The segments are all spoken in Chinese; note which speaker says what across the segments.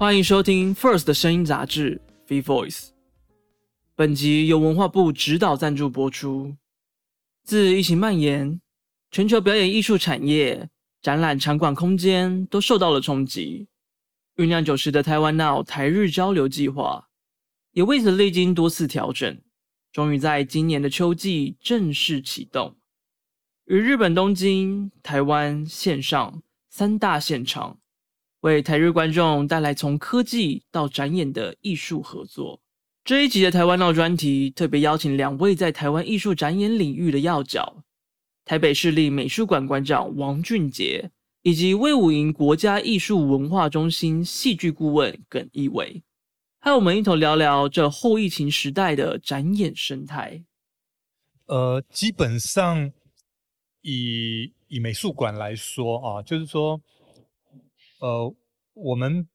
Speaker 1: 欢迎收听 First 的声音杂志《V Voice》。本集由文化部指导赞助播出。自疫情蔓延，全球表演艺术产业、展览场馆空间都受到了冲击。酝酿久时的台湾 Now 台日交流计划，也为此历经多次调整，终于在今年的秋季正式启动，与日本东京、台湾线上三大现场。为台日观众带来从科技到展演的艺术合作。这一集的台湾闹专题特别邀请两位在台湾艺术展演领域的要角：台北市立美术馆馆长王俊杰，以及魏武营国家艺术文化中心戏剧顾问耿一伟，和我们一同聊聊这后疫情时代的展演生态。
Speaker 2: 呃，基本上以以美术馆来说啊，就是说。呃，我们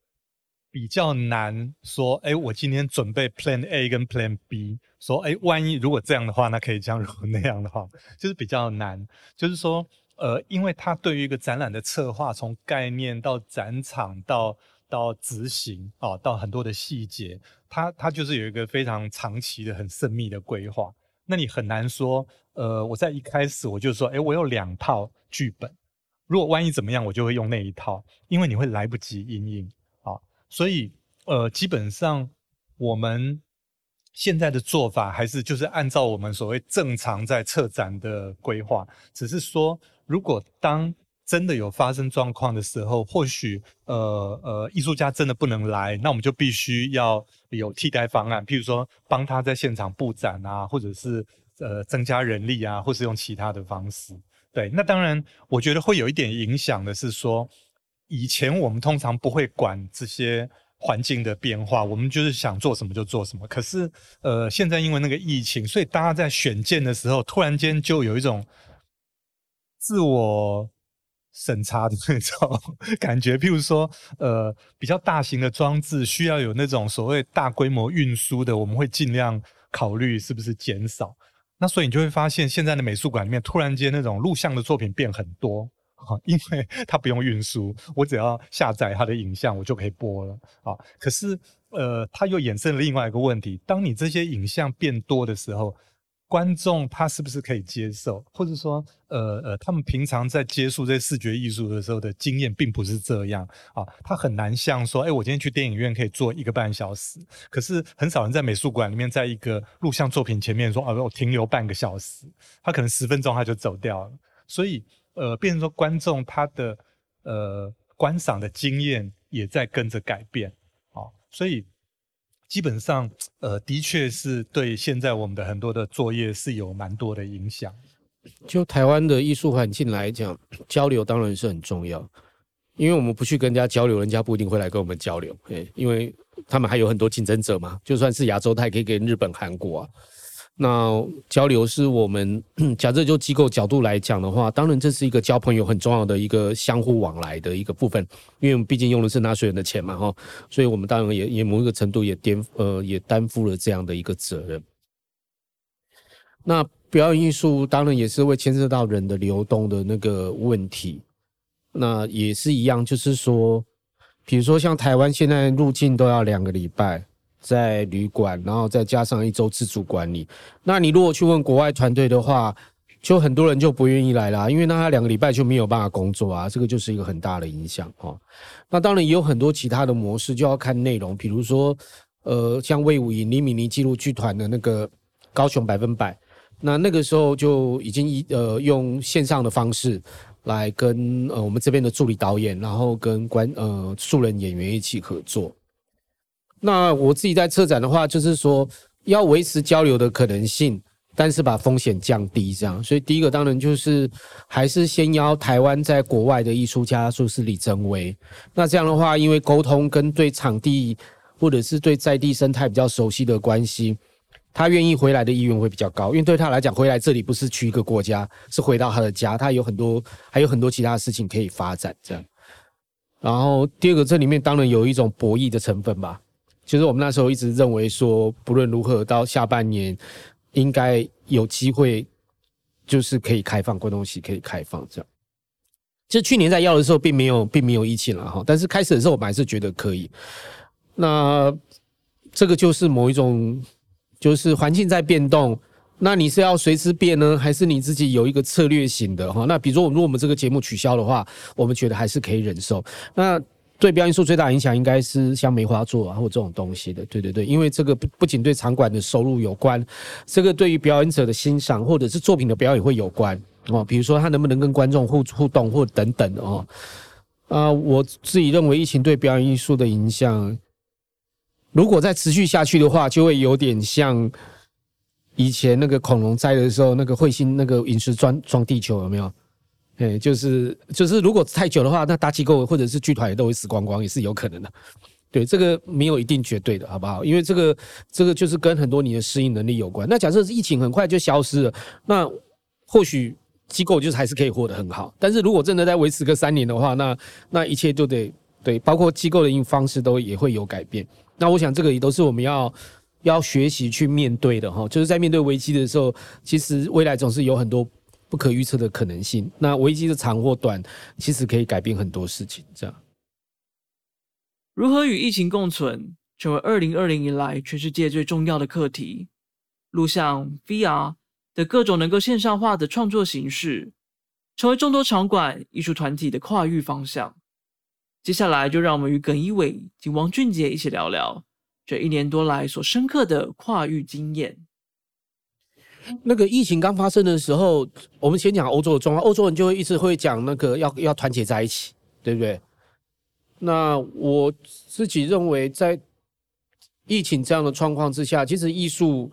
Speaker 2: 比较难说，哎，我今天准备 Plan A 跟 Plan B，说，哎，万一如果这样的话，那可以这样；如果那样的话，就是比较难。就是说，呃，因为它对于一个展览的策划，从概念到展场到到执行啊，到很多的细节，它它就是有一个非常长期的、很慎密的规划。那你很难说，呃，我在一开始我就说，哎，我有两套剧本。如果万一怎么样，我就会用那一套，因为你会来不及应应。所以，呃，基本上我们现在的做法还是就是按照我们所谓正常在策展的规划，只是说，如果当真的有发生状况的时候，或许呃呃，艺术家真的不能来，那我们就必须要有替代方案，譬如说帮他在现场布展啊，或者是呃增加人力啊，或是用其他的方式。对，那当然，我觉得会有一点影响的是说，以前我们通常不会管这些环境的变化，我们就是想做什么就做什么。可是，呃，现在因为那个疫情，所以大家在选件的时候，突然间就有一种自我审查的那种 感觉。譬如说，呃，比较大型的装置需要有那种所谓大规模运输的，我们会尽量考虑是不是减少。那所以你就会发现，现在的美术馆里面突然间那种录像的作品变很多啊，因为 它不用运输，我只要下载它的影像，我就可以播了啊。可是，呃，它又衍生了另外一个问题：当你这些影像变多的时候。观众他是不是可以接受，或者说，呃呃，他们平常在接触这些视觉艺术的时候的经验并不是这样啊，他很难像说，哎，我今天去电影院可以坐一个半小时，可是很少人在美术馆里面，在一个录像作品前面说，啊，我停留半个小时，他可能十分钟他就走掉了，所以，呃，变成说观众他的呃观赏的经验也在跟着改变啊，所以。基本上，呃，的确是对现在我们的很多的作业是有蛮多的影响。
Speaker 3: 就台湾的艺术环境来讲，交流当然是很重要，因为我们不去跟人家交流，人家不一定会来跟我们交流。诶，因为他们还有很多竞争者嘛，就算是亚洲，他也可以跟日本、韩国啊。那交流是我们假设就机构角度来讲的话，当然这是一个交朋友很重要的一个相互往来的一个部分，因为我们毕竟用的是纳税人的钱嘛，哈，所以我们当然也也某一个程度也颠呃也担负了这样的一个责任。那表演艺术当然也是会牵涉到人的流动的那个问题，那也是一样，就是说，比如说像台湾现在入境都要两个礼拜。在旅馆，然后再加上一周自主管理。那你如果去问国外团队的话，就很多人就不愿意来啦，因为那他两个礼拜就没有办法工作啊，这个就是一个很大的影响哦。那当然也有很多其他的模式，就要看内容，比如说，呃，像魏武营、李米尼纪录剧团的那个高雄百分百，那那个时候就已经一呃用线上的方式来跟呃我们这边的助理导演，然后跟观呃素人演员一起合作。那我自己在策展的话，就是说要维持交流的可能性，但是把风险降低，这样。所以第一个当然就是还是先邀台湾在国外的艺术家，说是李增威。那这样的话，因为沟通跟对场地或者是对在地生态比较熟悉的关系，他愿意回来的意愿会比较高，因为对他来讲，回来这里不是去一个国家，是回到他的家，他有很多还有很多其他事情可以发展这样。然后第二个，这里面当然有一种博弈的成分吧，就是我们那时候一直认为说，不论如何，到下半年应该有机会，就是可以开放关东西，可以开放这样。就去年在要的时候，并没有，并没有疫情了哈。但是开始的时候，我们还是觉得可以。那这个就是某一种，就是环境在变动。那你是要随之变呢，还是你自己有一个策略型的哈？那比如说，如果我们这个节目取消的话，我们觉得还是可以忍受。那对表演艺术最大影响应该是像梅花座啊，或这种东西的。对对对，因为这个不不仅对场馆的收入有关，这个对于表演者的欣赏或者是作品的表演会有关。哦，比如说他能不能跟观众互互动或等等哦，啊，我自己认为疫情对表演艺术的影响，如果再持续下去的话，就会有点像以前那个恐龙灾的时候，那个彗星那个陨石撞撞地球有没有？哎，就是就是，如果太久的话，那大机构或者是剧团也都会死光光，也是有可能的。对，这个没有一定绝对的，好不好？因为这个这个就是跟很多你的适应能力有关。那假设疫情很快就消失了，那或许。机构就是还是可以活得很好，但是如果真的在维持个三年的话，那那一切就得对，包括机构的应方式都也会有改变。那我想这个也都是我们要要学习去面对的哈。就是在面对危机的时候，其实未来总是有很多不可预测的可能性。那危机的长或短，其实可以改变很多事情。这样，
Speaker 1: 如何与疫情共存，成为二零二零以来全世界最重要的课题。录像 VR。的各种能够线上化的创作形式，成为众多场馆艺术团体的跨域方向。接下来，就让我们与耿一伟及王俊杰一起聊聊这一年多来所深刻的跨域经验。
Speaker 3: 那个疫情刚发生的时候，我们先讲欧洲的状况，欧洲人就会一直会讲那个要要团结在一起，对不对？那我自己认为，在疫情这样的状况之下，其实艺术。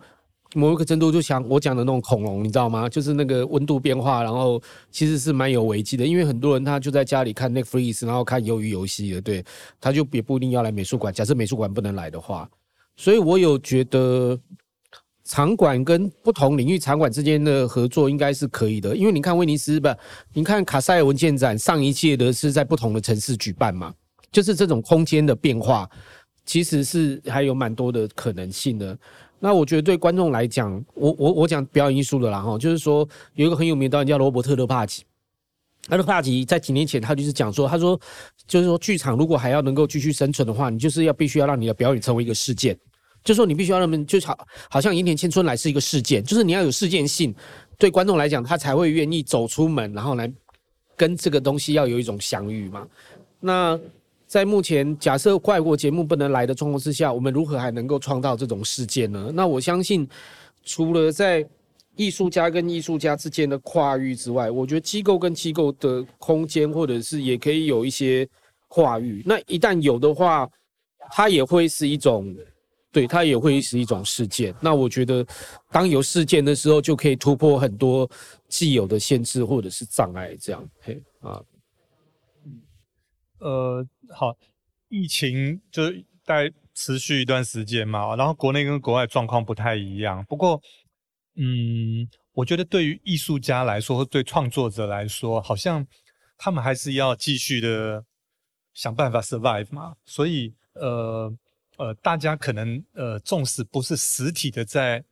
Speaker 3: 某一个程度就像我讲的那种恐龙，你知道吗？就是那个温度变化，然后其实是蛮有危机的，因为很多人他就在家里看 Netflix，然后看鱿鱼游戏的，对，他就也不一定要来美术馆。假设美术馆不能来的话，所以我有觉得场馆跟不同领域场馆之间的合作应该是可以的，因为你看威尼斯吧，你看卡塞尔文件展上一届的是在不同的城市举办嘛，就是这种空间的变化，其实是还有蛮多的可能性的。那我觉得对观众来讲，我我我讲表演艺术的啦哈，就是说有一个很有名的导演叫罗伯特·勒帕吉，勒帕吉在几年前他就是讲说，他说就是说剧场如果还要能够继续生存的话，你就是要必须要让你的表演成为一个事件，就说你必须要让他们就好，好像《银田千春来》是一个事件，就是你要有事件性，对观众来讲，他才会愿意走出门，然后来跟这个东西要有一种相遇嘛。那在目前假设外国节目不能来的状况之下，我们如何还能够创造这种事件呢？那我相信，除了在艺术家跟艺术家之间的跨域之外，我觉得机构跟机构的空间，或者是也可以有一些跨域。那一旦有的话，它也会是一种，对，它也会是一种事件。那我觉得，当有事件的时候，就可以突破很多既有的限制或者是障碍。这样，嘿啊。
Speaker 2: 呃，好，疫情就待持续一段时间嘛，然后国内跟国外状况不太一样。不过，嗯，我觉得对于艺术家来说，或对创作者来说，好像他们还是要继续的想办法 survive 嘛。所以，呃呃，大家可能呃，纵使不是实体的在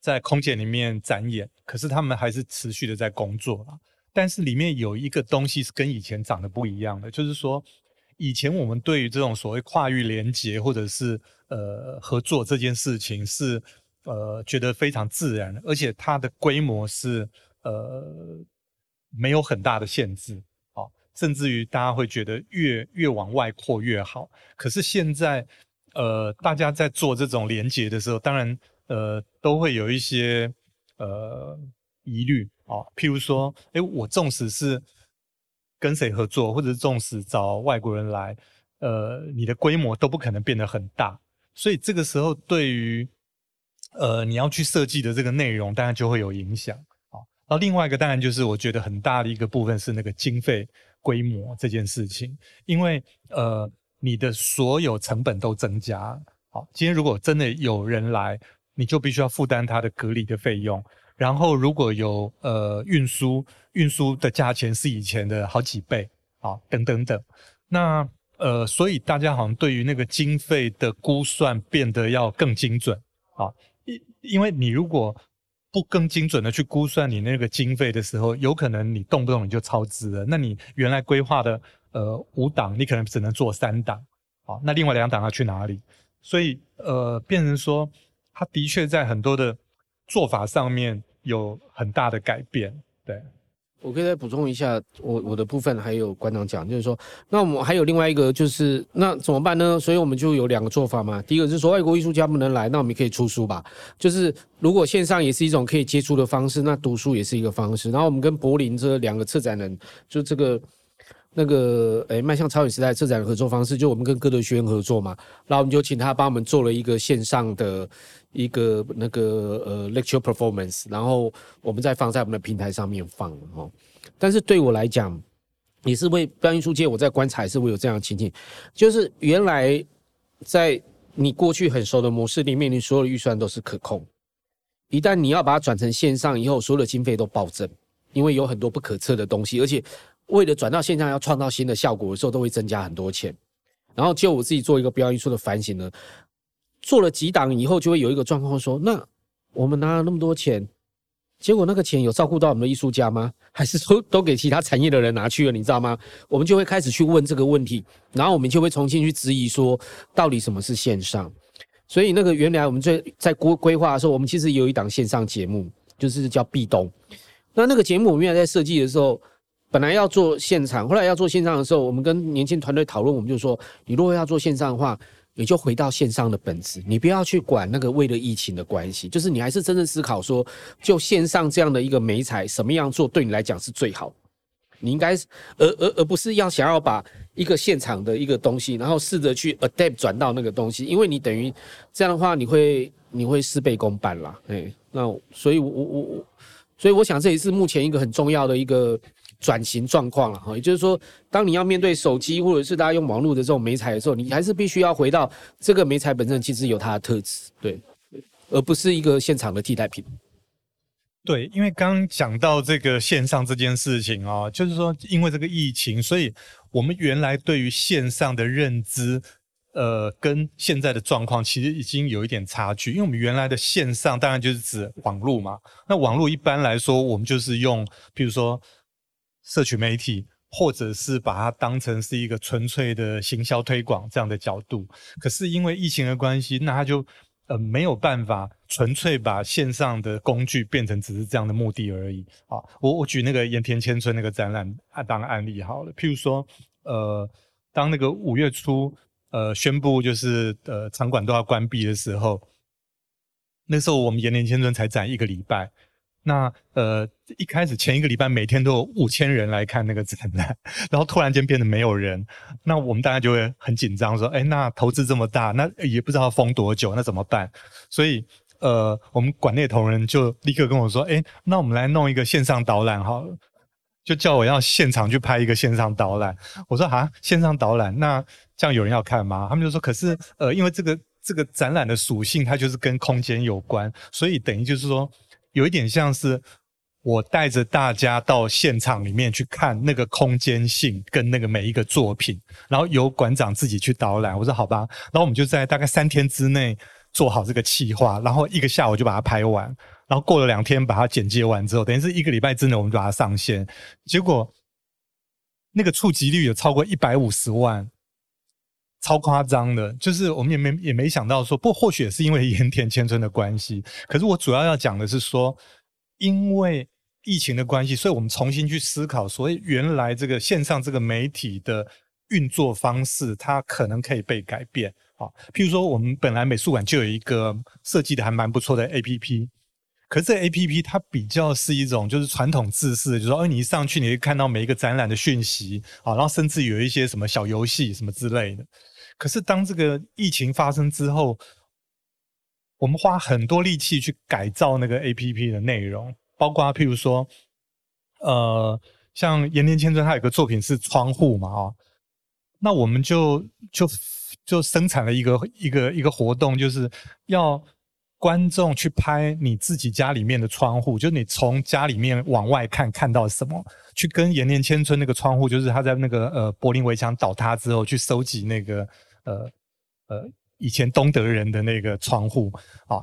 Speaker 2: 在空间里面展演，可是他们还是持续的在工作啊。但是里面有一个东西是跟以前长得不一样的，就是说，以前我们对于这种所谓跨域连接或者是呃合作这件事情是呃觉得非常自然，而且它的规模是呃没有很大的限制，啊，甚至于大家会觉得越越往外扩越好。可是现在呃大家在做这种连接的时候，当然呃都会有一些呃疑虑。哦，譬如说，哎，我纵使是跟谁合作，或者是纵使找外国人来，呃，你的规模都不可能变得很大，所以这个时候对于呃你要去设计的这个内容，当然就会有影响。啊，然后另外一个当然就是我觉得很大的一个部分是那个经费规模这件事情，因为呃你的所有成本都增加。好，今天如果真的有人来。你就必须要负担他的隔离的费用。然后如果有呃运输，运输的价钱是以前的好几倍啊，等等等。那呃，所以大家好像对于那个经费的估算变得要更精准啊，因因为你如果不更精准的去估算你那个经费的时候，有可能你动不动你就超支了。那你原来规划的呃五档，你可能只能做三档，好，那另外两档要去哪里？所以呃，变成说，它的确在很多的做法上面有很大的改变，对。
Speaker 3: 我可以再补充一下，我我的部分还有馆长讲，就是说，那我们还有另外一个，就是那怎么办呢？所以我们就有两个做法嘛。第一个是说，外国艺术家不能来，那我们可以出书吧。就是如果线上也是一种可以接触的方式，那读书也是一个方式。然后我们跟柏林这两个策展人，就这个。那个诶，迈向超远时代策展合作方式，就我们跟歌德学院合作嘛，然后我们就请他帮我们做了一个线上的一个那个呃 lecture performance，然后我们再放在我们的平台上面放哦。但是对我来讲，也是为表演艺术界，我在观察是会有这样的情景，就是原来在你过去很熟的模式里面，你所有的预算都是可控，一旦你要把它转成线上以后，所有的经费都暴增，因为有很多不可测的东西，而且。为了转到线上要创造新的效果的时候，都会增加很多钱。然后就我自己做一个表演艺术的反省呢，做了几档以后，就会有一个状况说：那我们拿了那么多钱，结果那个钱有照顾到我们的艺术家吗？还是说都给其他产业的人拿去了？你知道吗？我们就会开始去问这个问题，然后我们就会重新去质疑说，到底什么是线上？所以那个原来我们在在规规划的时候，我们其实有一档线上节目，就是叫壁咚。那那个节目我们原来在设计的时候。本来要做现场，后来要做线上的时候，我们跟年轻团队讨论，我们就说，你如果要做线上的话，你就回到线上的本质，你不要去管那个为了疫情的关系，就是你还是真正思考说，就线上这样的一个美彩，什么样做对你来讲是最好。你应该，而而而不是要想要把一个现场的一个东西，然后试着去 adapt 转到那个东西，因为你等于这样的话，你会你会事倍功半啦。哎，那所以，我我我，所以我想这也是目前一个很重要的一个。转型状况了哈，也就是说，当你要面对手机或者是大家用网络的这种媒材的时候，你还是必须要回到这个媒材本身其实有它的特质，对，而不是一个现场的替代品。
Speaker 2: 对，因为刚讲到这个线上这件事情啊，就是说，因为这个疫情，所以我们原来对于线上的认知，呃，跟现在的状况其实已经有一点差距。因为我们原来的线上当然就是指网络嘛，那网络一般来说，我们就是用，比如说。社群媒体，或者是把它当成是一个纯粹的行销推广这样的角度，可是因为疫情的关系，那他就呃没有办法纯粹把线上的工具变成只是这样的目的而已啊。我我举那个盐田千春那个展览当案例好了，譬如说，呃，当那个五月初呃宣布就是呃场馆都要关闭的时候，那时候我们盐田千春才展一个礼拜。那呃，一开始前一个礼拜每天都有五千人来看那个展览，然后突然间变得没有人，那我们大家就会很紧张，说，哎，那投资这么大，那也不知道封多久，那怎么办？所以呃，我们馆内同仁就立刻跟我说，哎，那我们来弄一个线上导览好了，就叫我要现场去拍一个线上导览。我说啊，线上导览，那这样有人要看吗？他们就说，可是呃，因为这个这个展览的属性它就是跟空间有关，所以等于就是说。有一点像是我带着大家到现场里面去看那个空间性跟那个每一个作品，然后由馆长自己去导览。我说好吧，然后我们就在大概三天之内做好这个企划，然后一个下午就把它拍完，然后过了两天把它剪接完之后，等于是一个礼拜之内我们就把它上线。结果那个触及率有超过一百五十万。超夸张的，就是我们也没也没想到说，不或许也是因为盐田千春的关系。可是我主要要讲的是说，因为疫情的关系，所以我们重新去思考，所以原来这个线上这个媒体的运作方式，它可能可以被改变啊。譬如说，我们本来美术馆就有一个设计的还蛮不错的 A P P，可是这 A P P 它比较是一种就是传统制式，就说，哎，你一上去你会看到每一个展览的讯息啊，然后甚至有一些什么小游戏什么之类的。可是，当这个疫情发生之后，我们花很多力气去改造那个 A P P 的内容，包括譬如说，呃，像延年千春他有个作品是窗户嘛，啊，那我们就就就生产了一个一个一个活动，就是要观众去拍你自己家里面的窗户，就是你从家里面往外看看到什么，去跟延年千村那个窗户，就是他在那个呃柏林围墙倒塌之后去收集那个呃呃以前东德人的那个窗户啊，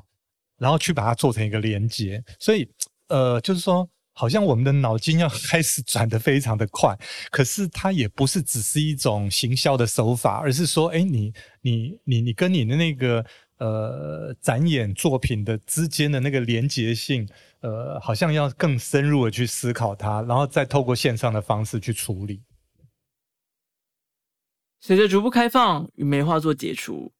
Speaker 2: 然后去把它做成一个连接，所以呃就是说。好像我们的脑筋要 开始转得非常的快，可是它也不是只是一种行销的手法，而是说，哎，你你你你跟你的那个呃展演作品的之间的那个连结性，呃，好像要更深入的去思考它，然后再透过线上的方式去处理。
Speaker 1: 随着逐步开放与梅花座解除，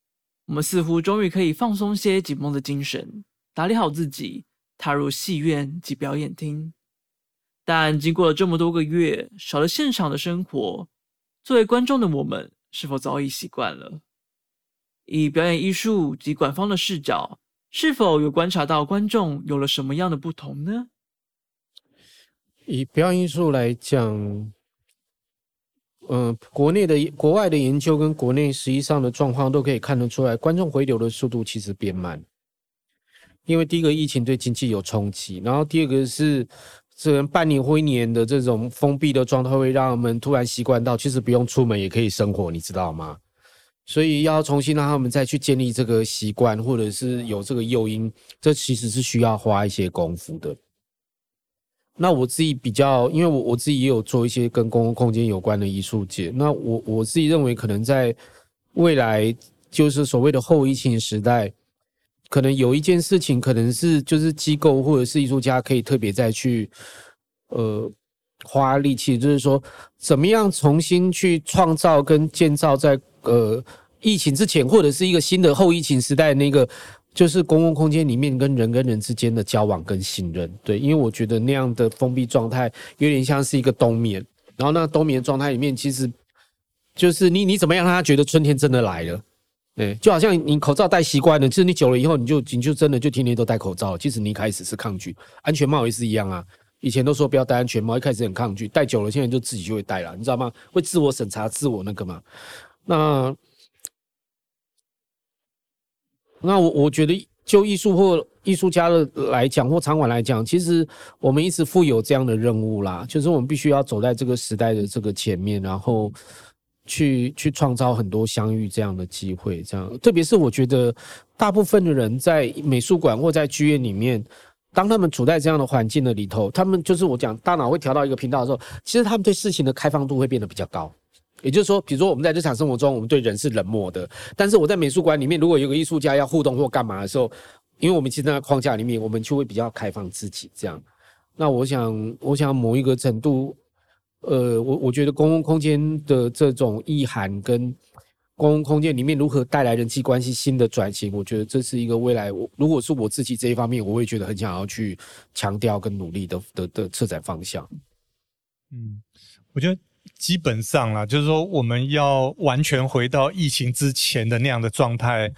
Speaker 1: 我们似乎终于可以放松些紧绷的精神，打理好自己，踏入戏院及表演厅。但经过了这么多个月，少了现场的生活，作为观众的我们，是否早已习惯了？以表演艺术及官方的视角，是否有观察到观众有了什么样的不同呢？
Speaker 3: 以表演艺术来讲，嗯，国内的、国外的研究跟国内实际上的状况都可以看得出来，观众回流的速度其实变慢。因为第一个疫情对经济有冲击，然后第二个是。只能半年或一年的这种封闭的状态，会让他们突然习惯到，其实不用出门也可以生活，你知道吗？所以要重新让他们再去建立这个习惯，或者是有这个诱因，这其实是需要花一些功夫的。那我自己比较，因为我我自己也有做一些跟公共空间有关的艺术节，那我我自己认为，可能在未来，就是所谓的后疫情时代。可能有一件事情，可能是就是机构或者是艺术家可以特别再去，呃，花力气，就是说怎么样重新去创造跟建造在呃疫情之前或者是一个新的后疫情时代那个，就是公共空间里面跟人跟人之间的交往跟信任。对，因为我觉得那样的封闭状态有点像是一个冬眠，然后那冬眠状态里面，其实就是你你怎么样让他觉得春天真的来了。对，就好像你口罩戴习惯了，其实你久了以后，你就你就真的就天天都戴口罩。其实你一开始是抗拒，安全帽也是一样啊。以前都说不要戴安全帽，一开始很抗拒，戴久了现在就自己就会戴了，你知道吗？会自我审查、自我那个嘛。那那我我觉得，就艺术或艺术家的来讲，或场馆来讲，其实我们一直负有这样的任务啦，就是我们必须要走在这个时代的这个前面，然后。去去创造很多相遇这样的机会，这样特别是我觉得大部分的人在美术馆或在剧院里面，当他们处在这样的环境的里头，他们就是我讲大脑会调到一个频道的时候，其实他们对事情的开放度会变得比较高。也就是说，比如说我们在日常生活中，我们对人是冷漠的，但是我在美术馆里面，如果有个艺术家要互动或干嘛的时候，因为我们其实在框架里面，我们就会比较开放自己这样。那我想，我想某一个程度。呃，我我觉得公共空间的这种意涵跟公共空间里面如何带来人际关系新的转型，我觉得这是一个未来。我如果是我自己这一方面，我会觉得很想要去强调跟努力的的的策展方向。
Speaker 2: 嗯，我觉得基本上啦，就是说我们要完全回到疫情之前的那样的状态，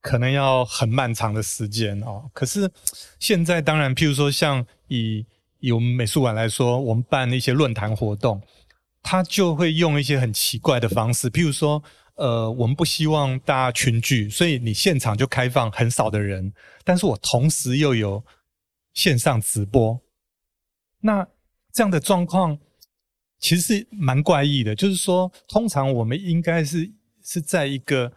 Speaker 2: 可能要很漫长的时间哦。可是现在当然，譬如说像以以我们美术馆来说，我们办一些论坛活动，他就会用一些很奇怪的方式，譬如说，呃，我们不希望大家群聚，所以你现场就开放很少的人，但是我同时又有线上直播，那这样的状况其实是蛮怪异的。就是说，通常我们应该是是在一个。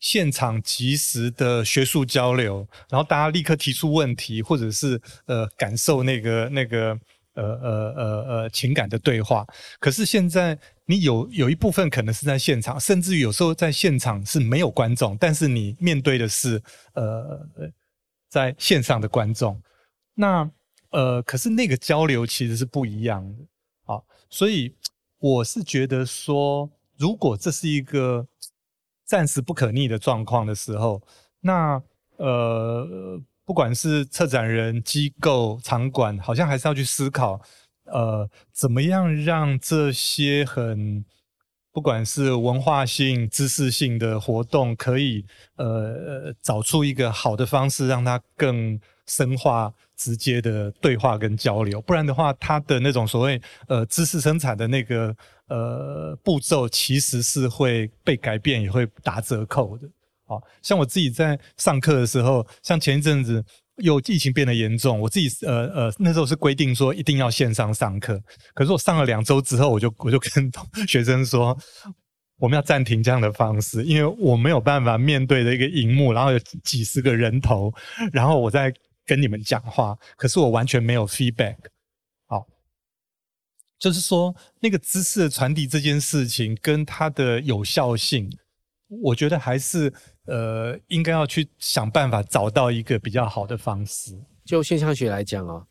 Speaker 2: 现场及时的学术交流，然后大家立刻提出问题，或者是呃感受那个那个呃呃呃呃情感的对话。可是现在你有有一部分可能是在现场，甚至于有时候在现场是没有观众，但是你面对的是呃在线上的观众。那呃可是那个交流其实是不一样的，所以我是觉得说，如果这是一个。暂时不可逆的状况的时候，那呃，不管是策展人、机构、场馆，好像还是要去思考，呃，怎么样让这些很不管是文化性、知识性的活动，可以呃找出一个好的方式，让它更深化、直接的对话跟交流。不然的话，它的那种所谓呃知识生产的那个。呃，步骤其实是会被改变，也会打折扣的哦，像我自己在上课的时候，像前一阵子又疫情变得严重，我自己呃呃那时候是规定说一定要线上上课，可是我上了两周之后，我就 我就跟学生说，我们要暂停这样的方式，因为我没有办法面对的一个荧幕，然后有几十个人头，然后我在跟你们讲话，可是我完全没有 feedback。好，就是说那个知识的传递这件事情跟它的有效性，我觉得还是呃应该要去想办法找到一个比较好的方式。
Speaker 3: 就现象学来讲哦，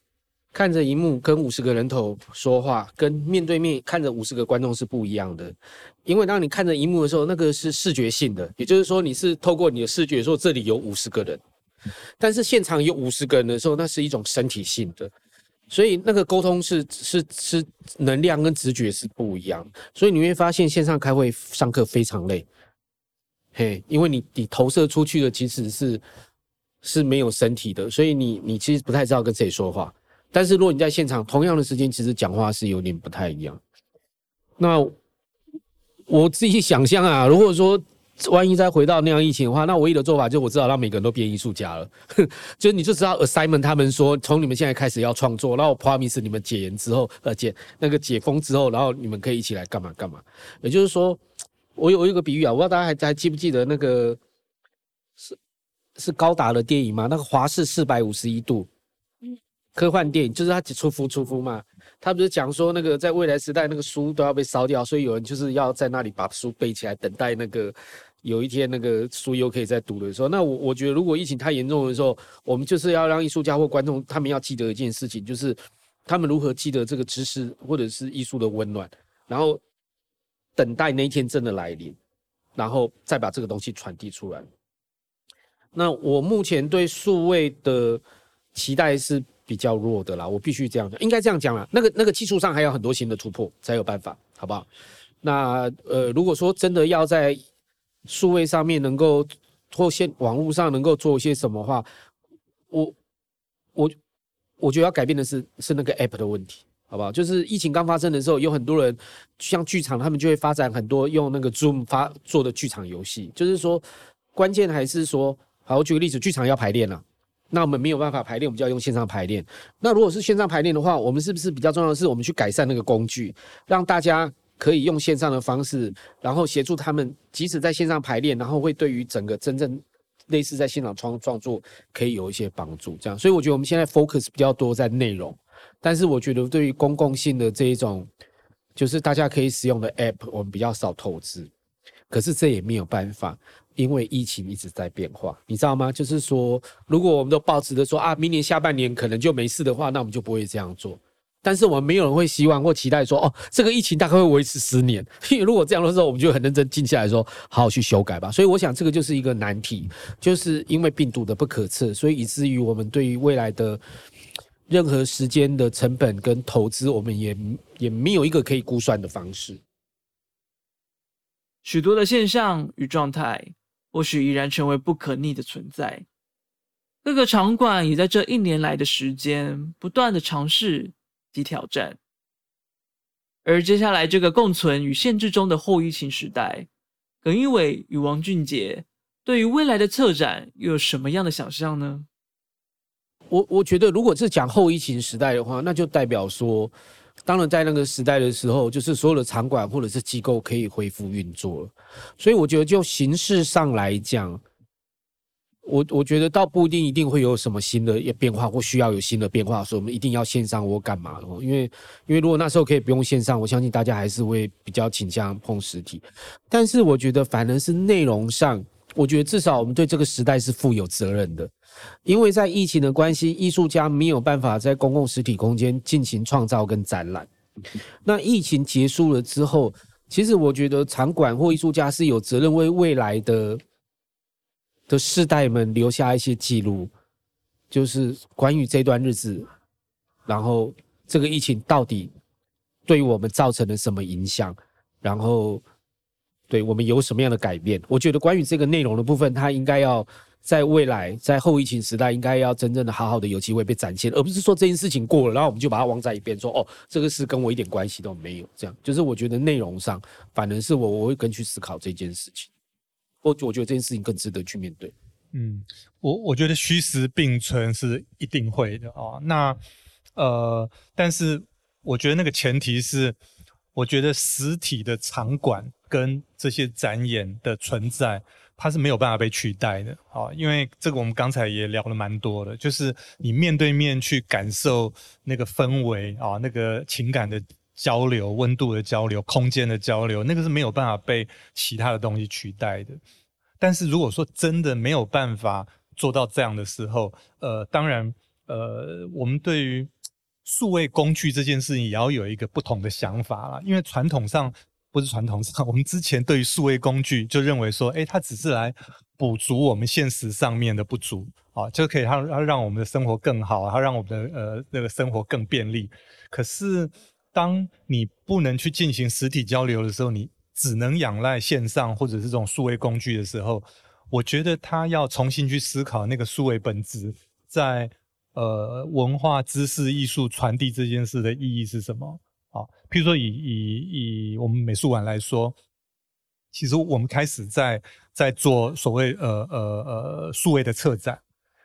Speaker 3: 看着荧幕跟五十个人头说话，跟面对面看着五十个观众是不一样的。因为当你看着荧幕的时候，那个是视觉性的，也就是说你是透过你的视觉说这里有五十个人，但是现场有五十个人的时候，那是一种身体性的，所以那个沟通是是是能量跟直觉是不一样。所以你会发现线上开会上课非常累，嘿，因为你你投射出去的其实是是没有身体的，所以你你其实不太知道跟谁说话。但是如果你在现场，同样的时间，其实讲话是有点不太一样。那我自己想象啊，如果说万一再回到那样疫情的话，那唯一的做法就是我知道让每个人都变艺术家了，就是你就知道 assignment 他们说从你们现在开始要创作，然后 promise 你们解严之后，呃解那个解封之后，然后你们可以一起来干嘛干嘛。也就是说，我有我有个比喻啊，我不知道大家还还记不记得那个是是高达的电影吗？那个华氏四百五十一度，科幻电影就是他出夫出夫嘛。他不是讲说那个在未来时代那个书都要被烧掉，所以有人就是要在那里把书背起来，等待那个有一天那个书又可以再读的时候。那我我觉得如果疫情太严重的时候，我们就是要让艺术家或观众他们要记得一件事情，就是他们如何记得这个知识或者是艺术的温暖，然后等待那一天真的来临，然后再把这个东西传递出来。那我目前对数位的期待是。比较弱的啦，我必须这样讲，应该这样讲啦。那个那个技术上还有很多新的突破才有办法，好不好？那呃，如果说真的要在数位上面能够或线网络上能够做一些什么话，我我我觉得要改变的是是那个 app 的问题，好不好？就是疫情刚发生的时候，有很多人像剧场，他们就会发展很多用那个 Zoom 发做的剧场游戏，就是说关键还是说，好，我举个例子，剧场要排练了。那我们没有办法排练，我们就要用线上排练。那如果是线上排练的话，我们是不是比较重要的是，我们去改善那个工具，让大家可以用线上的方式，然后协助他们，即使在线上排练，然后会对于整个真正类似在现场创创作，可以有一些帮助。这样，所以我觉得我们现在 focus 比较多在内容，但是我觉得对于公共性的这一种，就是大家可以使用的 app，我们比较少投资。可是这也没有办法。因为疫情一直在变化，你知道吗？就是说，如果我们都保持着说啊，明年下半年可能就没事的话，那我们就不会这样做。但是我们没有人会希望或期待说，哦，这个疫情大概会维持十年。因为如果这样的时候，我们就很认真静下来说，好好去修改吧。所以我想，这个就是一个难题，就是因为病毒的不可测，所以以至于我们对于未来的任何时间的成本跟投资，我们也也没有一个可以估算的方式。
Speaker 1: 许多的现象与状态。或许已然成为不可逆的存在。各个场馆也在这一年来的时间不断的尝试及挑战。而接下来这个共存与限制中的后疫情时代，耿一伟与王俊杰对于未来的策展又有什么样的想象呢？
Speaker 3: 我我觉得，如果是讲后疫情时代的话，那就代表说。当然，在那个时代的时候，就是所有的场馆或者是机构可以恢复运作了。所以我觉得，就形式上来讲，我我觉得倒不一定一定会有什么新的变化，或需要有新的变化，说我们一定要线上或干嘛的。因为因为如果那时候可以不用线上，我相信大家还是会比较倾向碰实体。但是我觉得，反而是内容上，我觉得至少我们对这个时代是负有责任的。因为在疫情的关系，艺术家没有办法在公共实体空间进行创造跟展览。那疫情结束了之后，其实我觉得场馆或艺术家是有责任为未来的的世代们留下一些记录，就是关于这段日子，然后这个疫情到底对我们造成了什么影响，然后对我们有什么样的改变？我觉得关于这个内容的部分，它应该要。在未来，在后疫情时代，应该要真正的好好的有机会被展现，而不是说这件事情过了，然后我们就把它忘在一边，说哦，这个事跟我一点关系都没有。这样，就是我觉得内容上，反而是我我会更去思考这件事情。我我觉得这件事情更值得去面对。
Speaker 2: 嗯，我我觉得虚实并存是一定会的啊。那呃，但是我觉得那个前提是，我觉得实体的场馆跟这些展演的存在，它是没有办法被取代的啊。因为这个我们刚才也聊了蛮多的，就是你面对面去感受那个氛围啊，那个情感的交流、温度的交流、空间的交流，那个是没有办法被其他的东西取代的。但是如果说真的没有办法做到这样的时候，呃，当然，呃，我们对于数位工具这件事情也要有一个不同的想法啦。因为传统上不是传统上，我们之前对于数位工具就认为说，哎，它只是来补足我们现实上面的不足，啊，就可以让让让我们的生活更好，它让我们的呃那个生活更便利。可是当你不能去进行实体交流的时候，你只能仰赖线上或者是这种数位工具的时候，我觉得他要重新去思考那个数位本质在呃文化、知识、艺术传递这件事的意义是什么？譬如说以以以我们美术馆来说，其实我们开始在在做所谓呃呃呃数位的策展，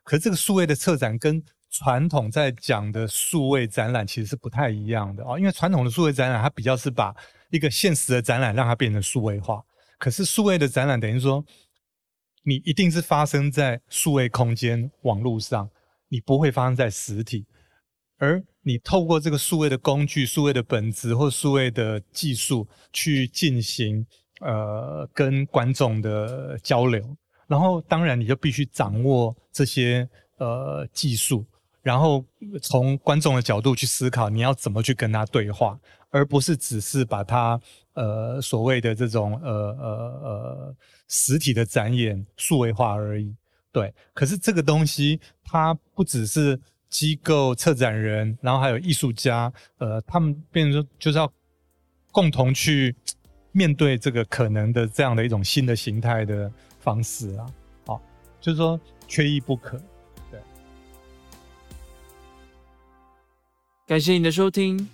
Speaker 2: 可是这个数位的策展跟传统在讲的数位展览其实是不太一样的啊，因为传统的数位展览它比较是把一个现实的展览让它变成数位化，可是数位的展览等于说，你一定是发生在数位空间网络上，你不会发生在实体，而你透过这个数位的工具、数位的本质或数位的技术去进行呃跟观众的交流，然后当然你就必须掌握这些呃技术，然后从观众的角度去思考你要怎么去跟他对话。而不是只是把它呃所谓的这种呃呃呃实体的展演数位化而已，对。可是这个东西它不只是机构策展人，然后还有艺术家，呃，他们变成说就是要共同去面对这个可能的这样的一种新的形态的方式啊，好，就是说缺一不可。对，
Speaker 1: 感谢你的收听。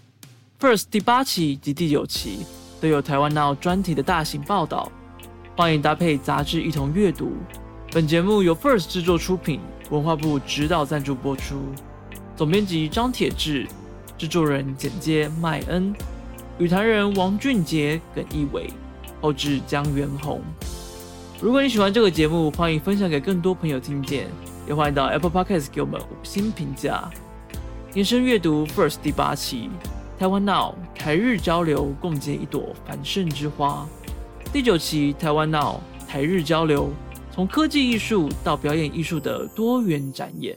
Speaker 1: First 第八期及第九期都有台湾闹专题的大型报道，欢迎搭配杂志一同阅读。本节目由 First 制作出品，文化部指导赞助播出。总编辑张铁志，制作人简介麦恩，语坛人王俊杰、耿一伟，后制江元宏。如果你喜欢这个节目，欢迎分享给更多朋友听见，也欢迎到 Apple Podcast 给我们五星评价。延伸阅读 First 第八期。台湾 Now 台日交流，共结一朵繁盛之花。第九期台湾 Now 台日交流，从科技艺术到表演艺术的多元展演。